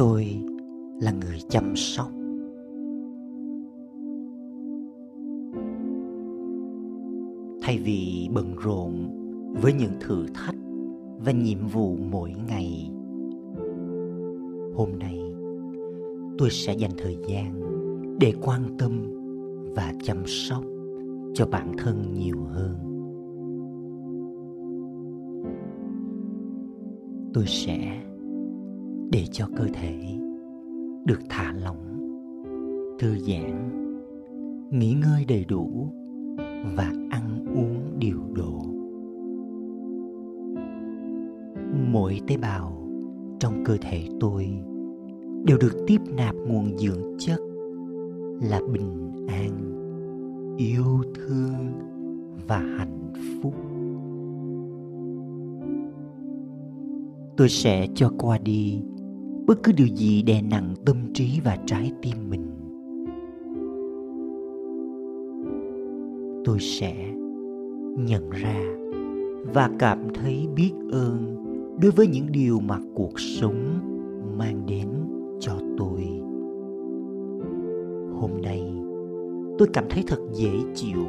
tôi là người chăm sóc. Thay vì bận rộn với những thử thách và nhiệm vụ mỗi ngày, hôm nay tôi sẽ dành thời gian để quan tâm và chăm sóc cho bản thân nhiều hơn. Tôi sẽ để cho cơ thể được thả lỏng, thư giãn, nghỉ ngơi đầy đủ và ăn uống điều độ. Mỗi tế bào trong cơ thể tôi đều được tiếp nạp nguồn dưỡng chất là bình an, yêu thương và hạnh phúc. Tôi sẽ cho qua đi bất cứ điều gì đè nặng tâm trí và trái tim mình, tôi sẽ nhận ra và cảm thấy biết ơn đối với những điều mà cuộc sống mang đến cho tôi. Hôm nay, tôi cảm thấy thật dễ chịu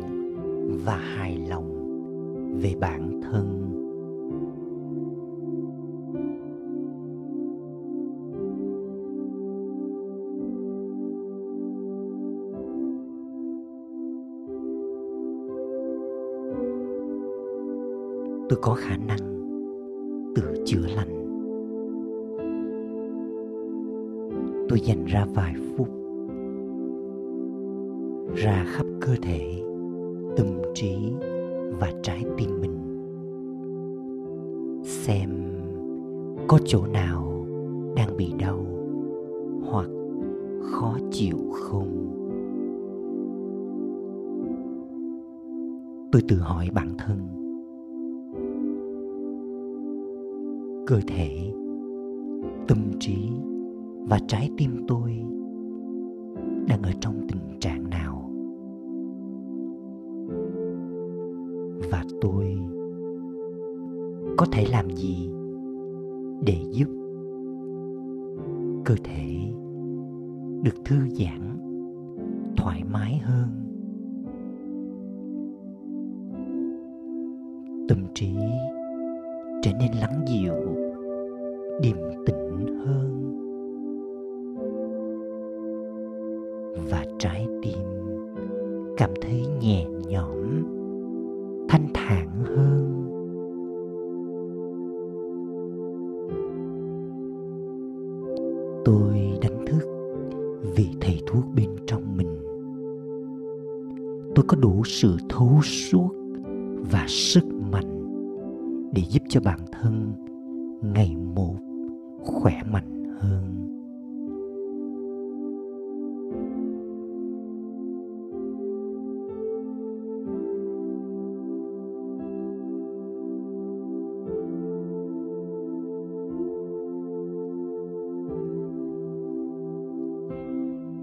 và hài lòng về bản thân. Tôi có khả năng tự chữa lành. Tôi dành ra vài phút ra khắp cơ thể, tâm trí và trái tim mình. Xem có chỗ nào đang bị đau hoặc khó chịu không. Tôi tự hỏi bản thân cơ thể, tâm trí và trái tim tôi đang ở trong tình trạng nào? Và tôi có thể làm gì để giúp cơ thể được thư giãn, thoải mái hơn? Tâm trí nên lắng dịu, điềm tĩnh hơn. Và trái tim cảm thấy nhẹ nhõm, thanh thản hơn. Tôi đánh thức vị thầy thuốc bên trong mình. Tôi có đủ sự thấu suốt và sức mạnh để giúp cho bản thân ngày một khỏe mạnh hơn.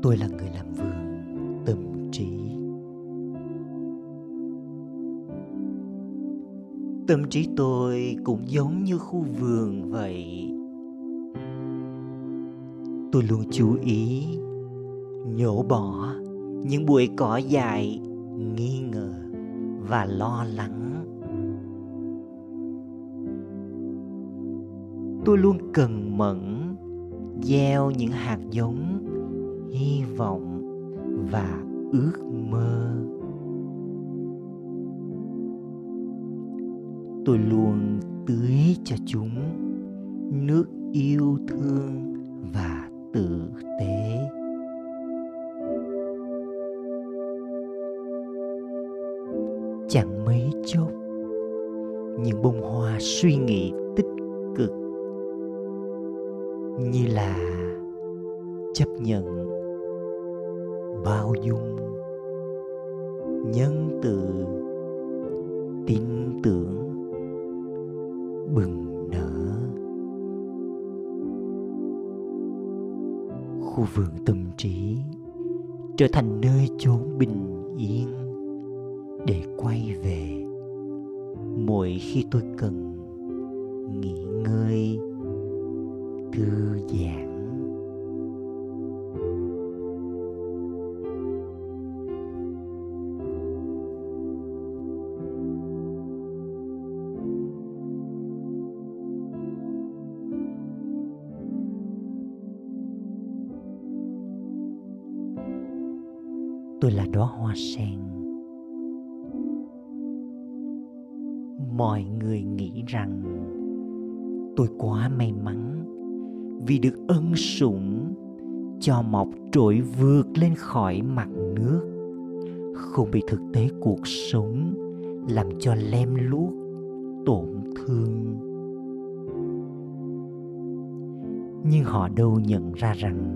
Tôi là người làm vườn. Tâm trí tôi cũng giống như khu vườn vậy. Tôi luôn chú ý nhổ bỏ những bụi cỏ dài nghi ngờ và lo lắng. Tôi luôn cần mẫn, gieo những hạt giống hy vọng và ước mơ. Tôi luôn tưới cho chúng nước yêu thương và tử tế. Chẳng mấy chốc, những bông hoa suy nghĩ tích cực, như là chấp nhận bao dung nhân từ tin tưởng bừng nở. Khu vườn tâm trí trở thành nơi chốn bình yên để quay về. Mỗi khi tôi cần tôi là đóa hoa sen. Mọi người nghĩ rằng tôi quá may mắn vì được ân sủng cho mọc trỗi vượt lên khỏi mặt nước, không bị thực tế cuộc sống làm cho lem luốc, tổn thương. Nhưng họ đâu nhận ra rằng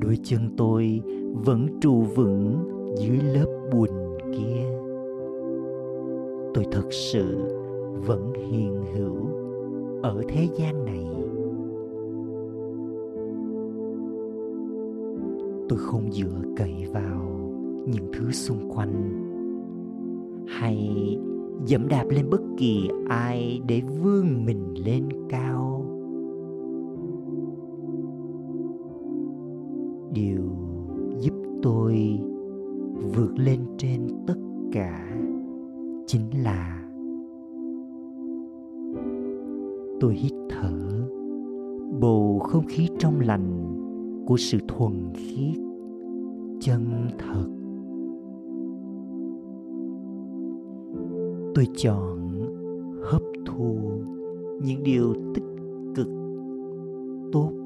đôi chân tôi vẫn trụ vững dưới lớp bùn kia. Tôi thật sự vẫn hiền hữu ở thế gian này. Tôi không dựa cậy vào những thứ xung quanh, hay dẫm đạp lên bất kỳ ai để vươn mình lên cao. Điều tôi vượt lên trên tất cả chính là tôi hít thở. Bầu không khí trong lành của sự thuần khiết, chân thật. Tôi chọn hấp thu những điều tích cực, tốt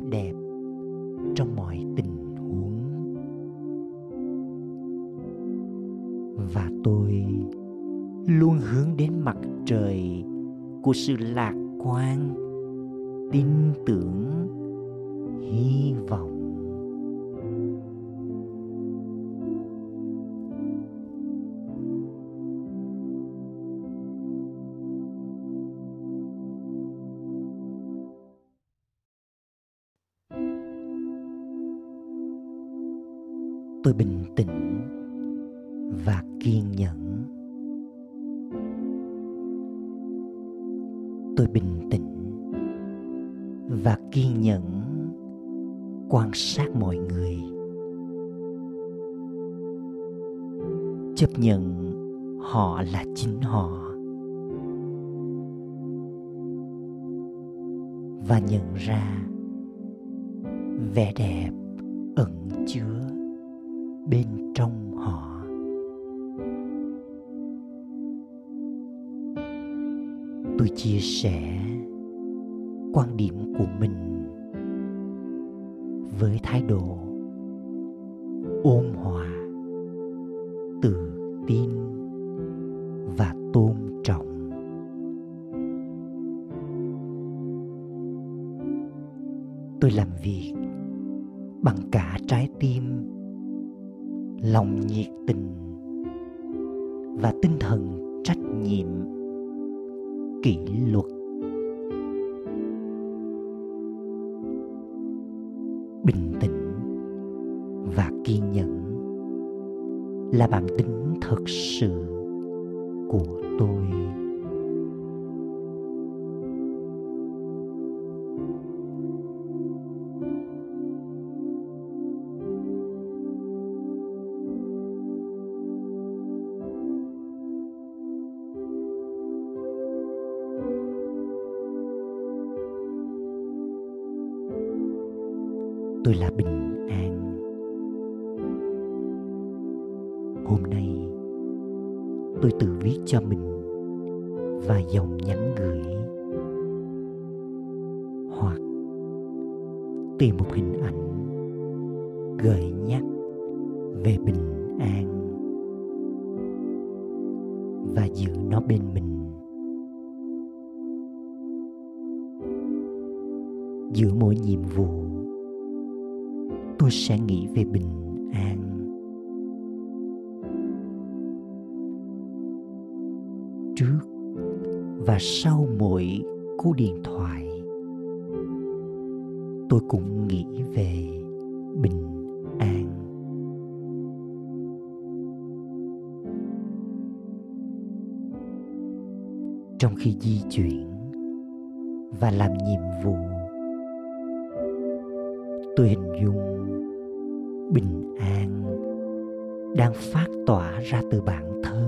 sự lạc quan tin tưởng hy vọng. Tôi bình tĩnh và kiên nhẫn. Tôi bình tĩnh và kiên nhẫn quan sát mọi người. Chấp nhận họ là chính họ và nhận ra vẻ đẹp ẩn chứa bên trong tôi chia sẻ quan điểm của mình với thái độ ôn hòa, tự tin và tôn trọng. Tôi làm việc bằng cả trái tim, lòng nhiệt tình và tinh thần trách nhiệm kỷ luật. Bình tĩnh và kiên nhẫn là bản tính thật sự của tôi. Tôi là bình an. Hôm nay, tôi tự viết cho mình vài dòng nhắn gửi hoặc tìm một hình ảnh gợi nhắc về bình an và giữ nó bên mình. Giữa mỗi nhiệm vụ tôi sẽ nghĩ về bình an. Trước và sau mỗi cú điện thoại, tôi cũng nghĩ về bình an. Trong khi di chuyển và làm nhiệm vụ, tôi hình dung bình an đang phát tỏa ra từ bản thân,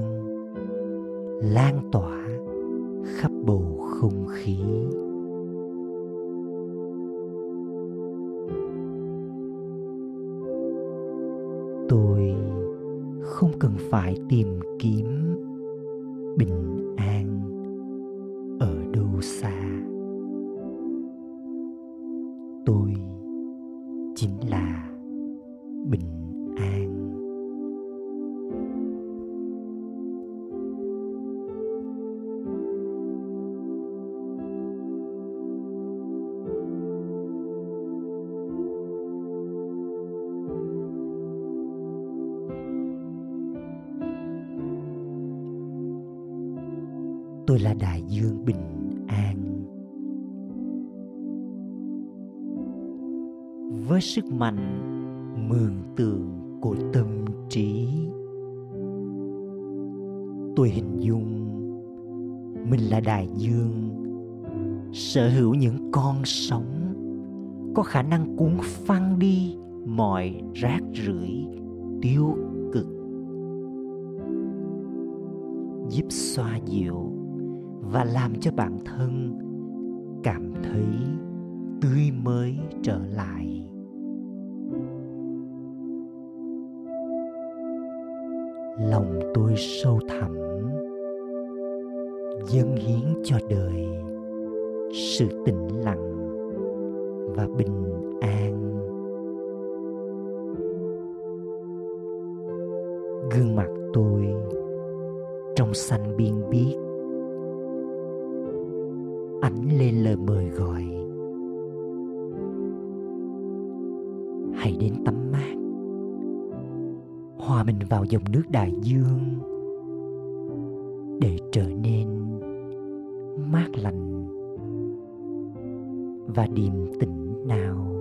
lan tỏa khắp bầu không khí. Tôi không cần phải tìm kiếm bình an ở đâu xa. Tôi chính là bình an. Tôi là đại dương bình an. Với sức mạnh mường tượng của tâm trí. Tôi hình dung mình là đại dương, sở hữu những con sóng, có khả năng cuốn phăng đi mọi rác rưởi tiêu cực. Giúp xoa dịu và làm cho bản thân cảm thấy tươi mới trở lại. Lòng tôi sâu thẳm, dâng hiến cho đời sự tĩnh lặng và bình an. Gương mặt vào dòng nước đại dương để trở nên mát lành và điềm tĩnh nào.